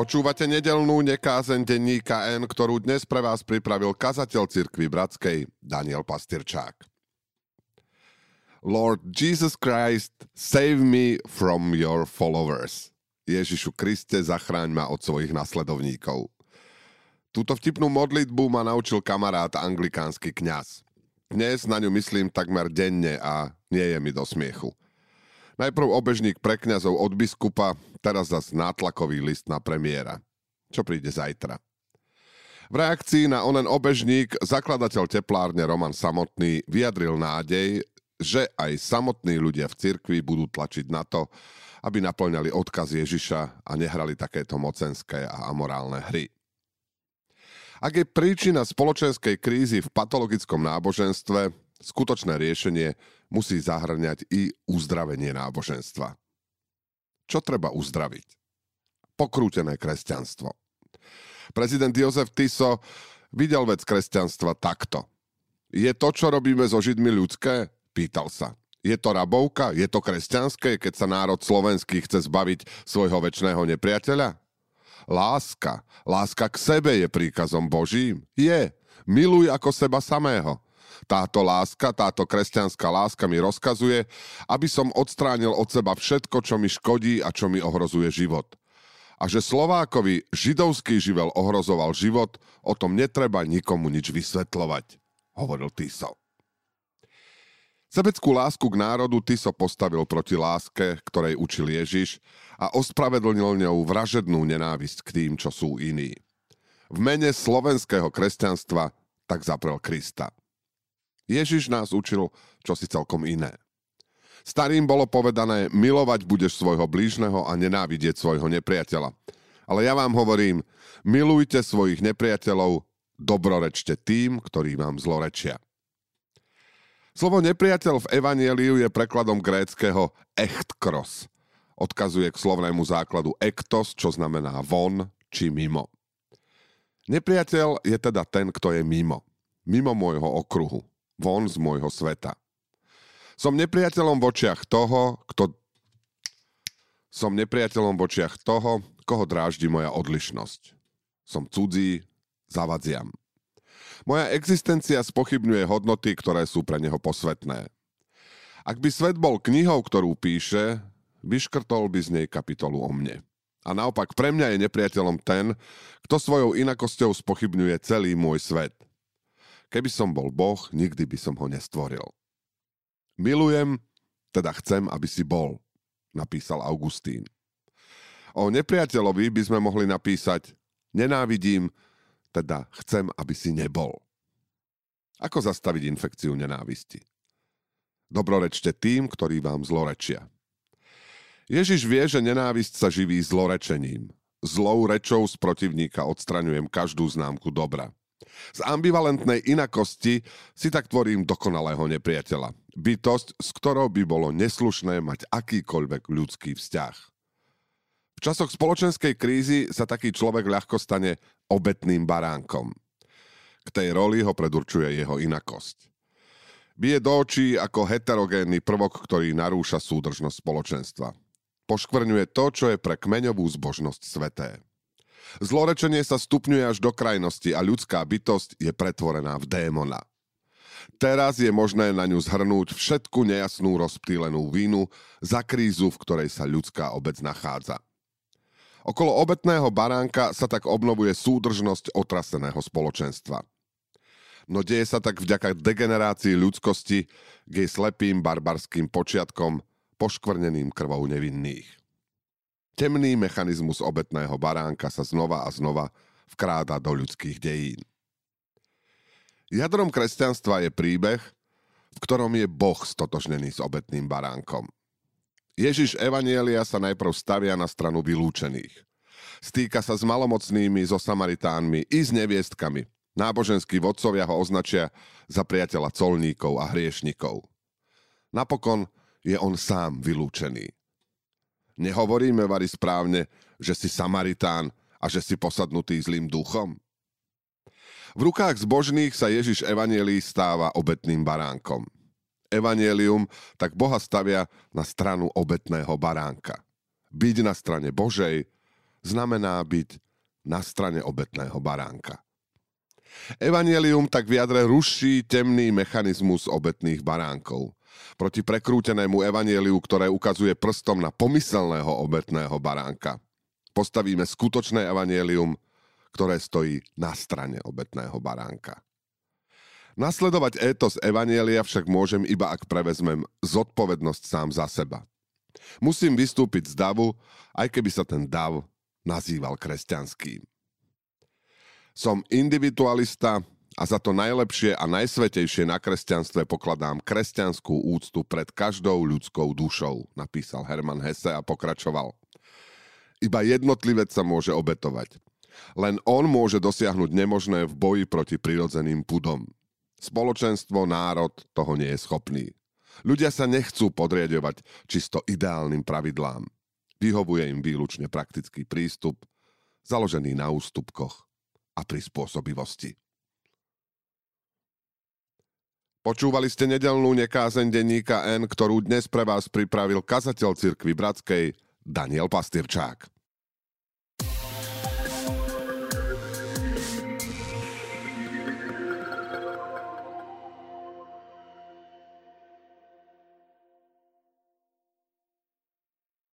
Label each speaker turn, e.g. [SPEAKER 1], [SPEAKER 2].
[SPEAKER 1] Počúvate nedelnú nekázeň denníka N, ktorú dnes pre vás pripravil kazateľ cirkvi Bratskej Daniel Pastyrčák. Lord Jesus Christ, save me from your followers. Ježišu Kriste, zachráň ma od svojich nasledovníkov. Túto vtipnú modlitbu ma naučil kamarát anglikánsky kňaz. Dnes na ňu myslím takmer denne a nie je mi do smiechu. Najprv obežník pre kňazov od biskupa, teraz zas nátlakový list na premiéra. Čo príde zajtra? V reakcii na onen obežník zakladateľ teplárne Roman Samotný vyjadril nádej, že aj samotní ľudia v cirkvi budú tlačiť na to, aby naplňali odkaz Ježiša a nehrali takéto mocenské a amorálne hry. Ak je príčina spoločenskej krízy v patologickom náboženstve, skutočné riešenie musí zahrňať i uzdravenie náboženstva. Čo treba uzdraviť? Pokrútené kresťanstvo. Prezident Jozef Tiso videl vec kresťanstva takto. Je to, čo robíme so Židmi ľudské? Pýtal sa. Je to rabovka? Je to kresťanské, keď sa národ slovenský chce zbaviť svojho väčšného nepriateľa? Láska. Láska k sebe je príkazom Božím? Je. Miluj ako seba samého. Táto láska, táto kresťanská láska mi rozkazuje, aby som odstránil od seba všetko, čo mi škodí a čo mi ohrozuje život. A že Slovákovi židovský živel ohrozoval život, o tom netreba nikomu nič vysvetľovať, hovoril Tiso. Sebeckú lásku k národu Tiso postavil proti láske, ktorej učil Ježiš a ospravedlnil ňou vražednú nenávisť k tým, čo sú iní. V mene slovenského kresťanstva tak zaprel Krista. Ježiš nás učil čosi celkom iné. Starým bolo povedané, milovať budeš svojho blížneho a nenávidieť svojho nepriateľa. Ale ja vám hovorím, milujte svojich nepriateľov, dobrorečte tým, ktorí vám zlorečia. Slovo nepriateľ v Evanieliu je prekladom gréckého echtkros. Odkazuje k slovnému základu ektos, čo znamená von či mimo. Nepriateľ je teda ten, kto je mimo. Mimo môjho okruhu von z môjho sveta. Som nepriateľom v očiach toho, kto... Som nepriateľom v očiach toho, koho dráždi moja odlišnosť. Som cudzí, zavadziam. Moja existencia spochybňuje hodnoty, ktoré sú pre neho posvetné. Ak by svet bol knihou, ktorú píše, vyškrtol by z nej kapitolu o mne. A naopak pre mňa je nepriateľom ten, kto svojou inakosťou spochybňuje celý môj svet – Keby som bol Boh, nikdy by som ho nestvoril. Milujem, teda chcem, aby si bol, napísal Augustín. O nepriateľovi by sme mohli napísať nenávidím, teda chcem, aby si nebol. Ako zastaviť infekciu nenávisti? Dobrorečte tým, ktorí vám zlorečia. Ježiš vie, že nenávisť sa živí zlorečením. Zlou rečou z protivníka odstraňujem každú známku dobra. Z ambivalentnej inakosti si tak tvorím dokonalého nepriateľa. Bytosť, s ktorou by bolo neslušné mať akýkoľvek ľudský vzťah. V časoch spoločenskej krízy sa taký človek ľahko stane obetným baránkom. K tej roli ho predurčuje jeho inakosť. Bije do očí ako heterogénny prvok, ktorý narúša súdržnosť spoločenstva. Poškvrňuje to, čo je pre kmeňovú zbožnosť sveté. Zlorečenie sa stupňuje až do krajnosti a ľudská bytosť je pretvorená v démona. Teraz je možné na ňu zhrnúť všetku nejasnú rozptýlenú vínu za krízu, v ktorej sa ľudská obec nachádza. Okolo obetného baránka sa tak obnovuje súdržnosť otraseného spoločenstva. No deje sa tak vďaka degenerácii ľudskosti k jej slepým barbarským počiatkom, poškvrneným krvou nevinných. Temný mechanizmus obetného baránka sa znova a znova vkráda do ľudských dejín. Jadrom kresťanstva je príbeh, v ktorom je Boh stotožnený s obetným baránkom. Ježiš Evanielia sa najprv stavia na stranu vylúčených. Stýka sa s malomocnými, so Samaritánmi i s neviestkami. Náboženskí vodcovia ho označia za priateľa colníkov a hriešnikov. Napokon je on sám vylúčený. Nehovoríme, Vary, správne, že si Samaritán a že si posadnutý zlým duchom? V rukách zbožných sa Ježiš Evanielii stáva obetným baránkom. Evanielium tak Boha stavia na stranu obetného baránka. Byť na strane Božej znamená byť na strane obetného baránka. Evangelium tak v jadre ruší temný mechanizmus obetných baránkov. Proti prekrútenému evanieliu, ktoré ukazuje prstom na pomyselného obetného baránka. Postavíme skutočné evanielium, ktoré stojí na strane obetného baránka. Nasledovať étos Evanielia však môžem iba ak prevezmem zodpovednosť sám za seba. Musím vystúpiť z davu, aj keby sa ten dav nazýval kresťanským. Som individualista a za to najlepšie a najsvetejšie na kresťanstve pokladám kresťanskú úctu pred každou ľudskou dušou, napísal Herman Hesse a pokračoval. Iba jednotlivec sa môže obetovať. Len on môže dosiahnuť nemožné v boji proti prirodzeným pudom. Spoločenstvo, národ toho nie je schopný. Ľudia sa nechcú podriadovať čisto ideálnym pravidlám. Vyhovuje im výlučne praktický prístup, založený na ústupkoch a prispôsobivosti. Počúvali ste nedelnú nekázeň denníka N, ktorú dnes pre vás pripravil kazateľ cirkvi Bratskej Daniel Pastierčák.